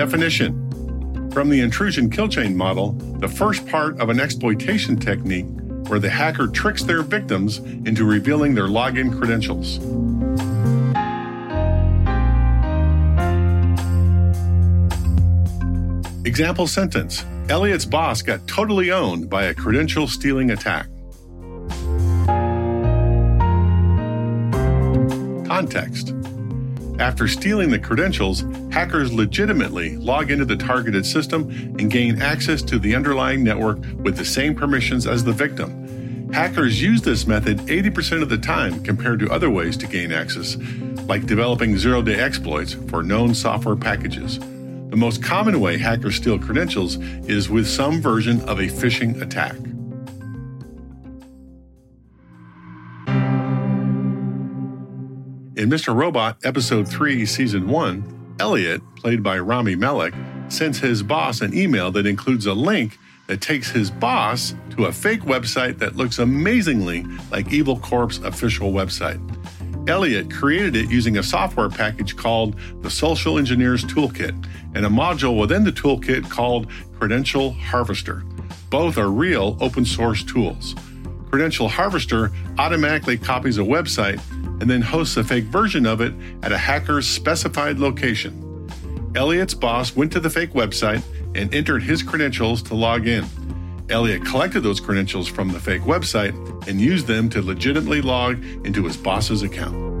Definition From the intrusion kill chain model, the first part of an exploitation technique where the hacker tricks their victims into revealing their login credentials. Example sentence Elliot's boss got totally owned by a credential stealing attack. Context After stealing the credentials, hackers legitimately log into the targeted system and gain access to the underlying network with the same permissions as the victim. Hackers use this method 80% of the time compared to other ways to gain access, like developing zero day exploits for known software packages. The most common way hackers steal credentials is with some version of a phishing attack. In Mr. Robot, Episode 3, Season 1, Elliot, played by Rami Malek, sends his boss an email that includes a link that takes his boss to a fake website that looks amazingly like Evil Corp's official website. Elliot created it using a software package called the Social Engineers Toolkit and a module within the toolkit called Credential Harvester. Both are real open source tools. Credential Harvester automatically copies a website and then hosts a fake version of it at a hacker's specified location. Elliot's boss went to the fake website and entered his credentials to log in. Elliot collected those credentials from the fake website and used them to legitimately log into his boss's account.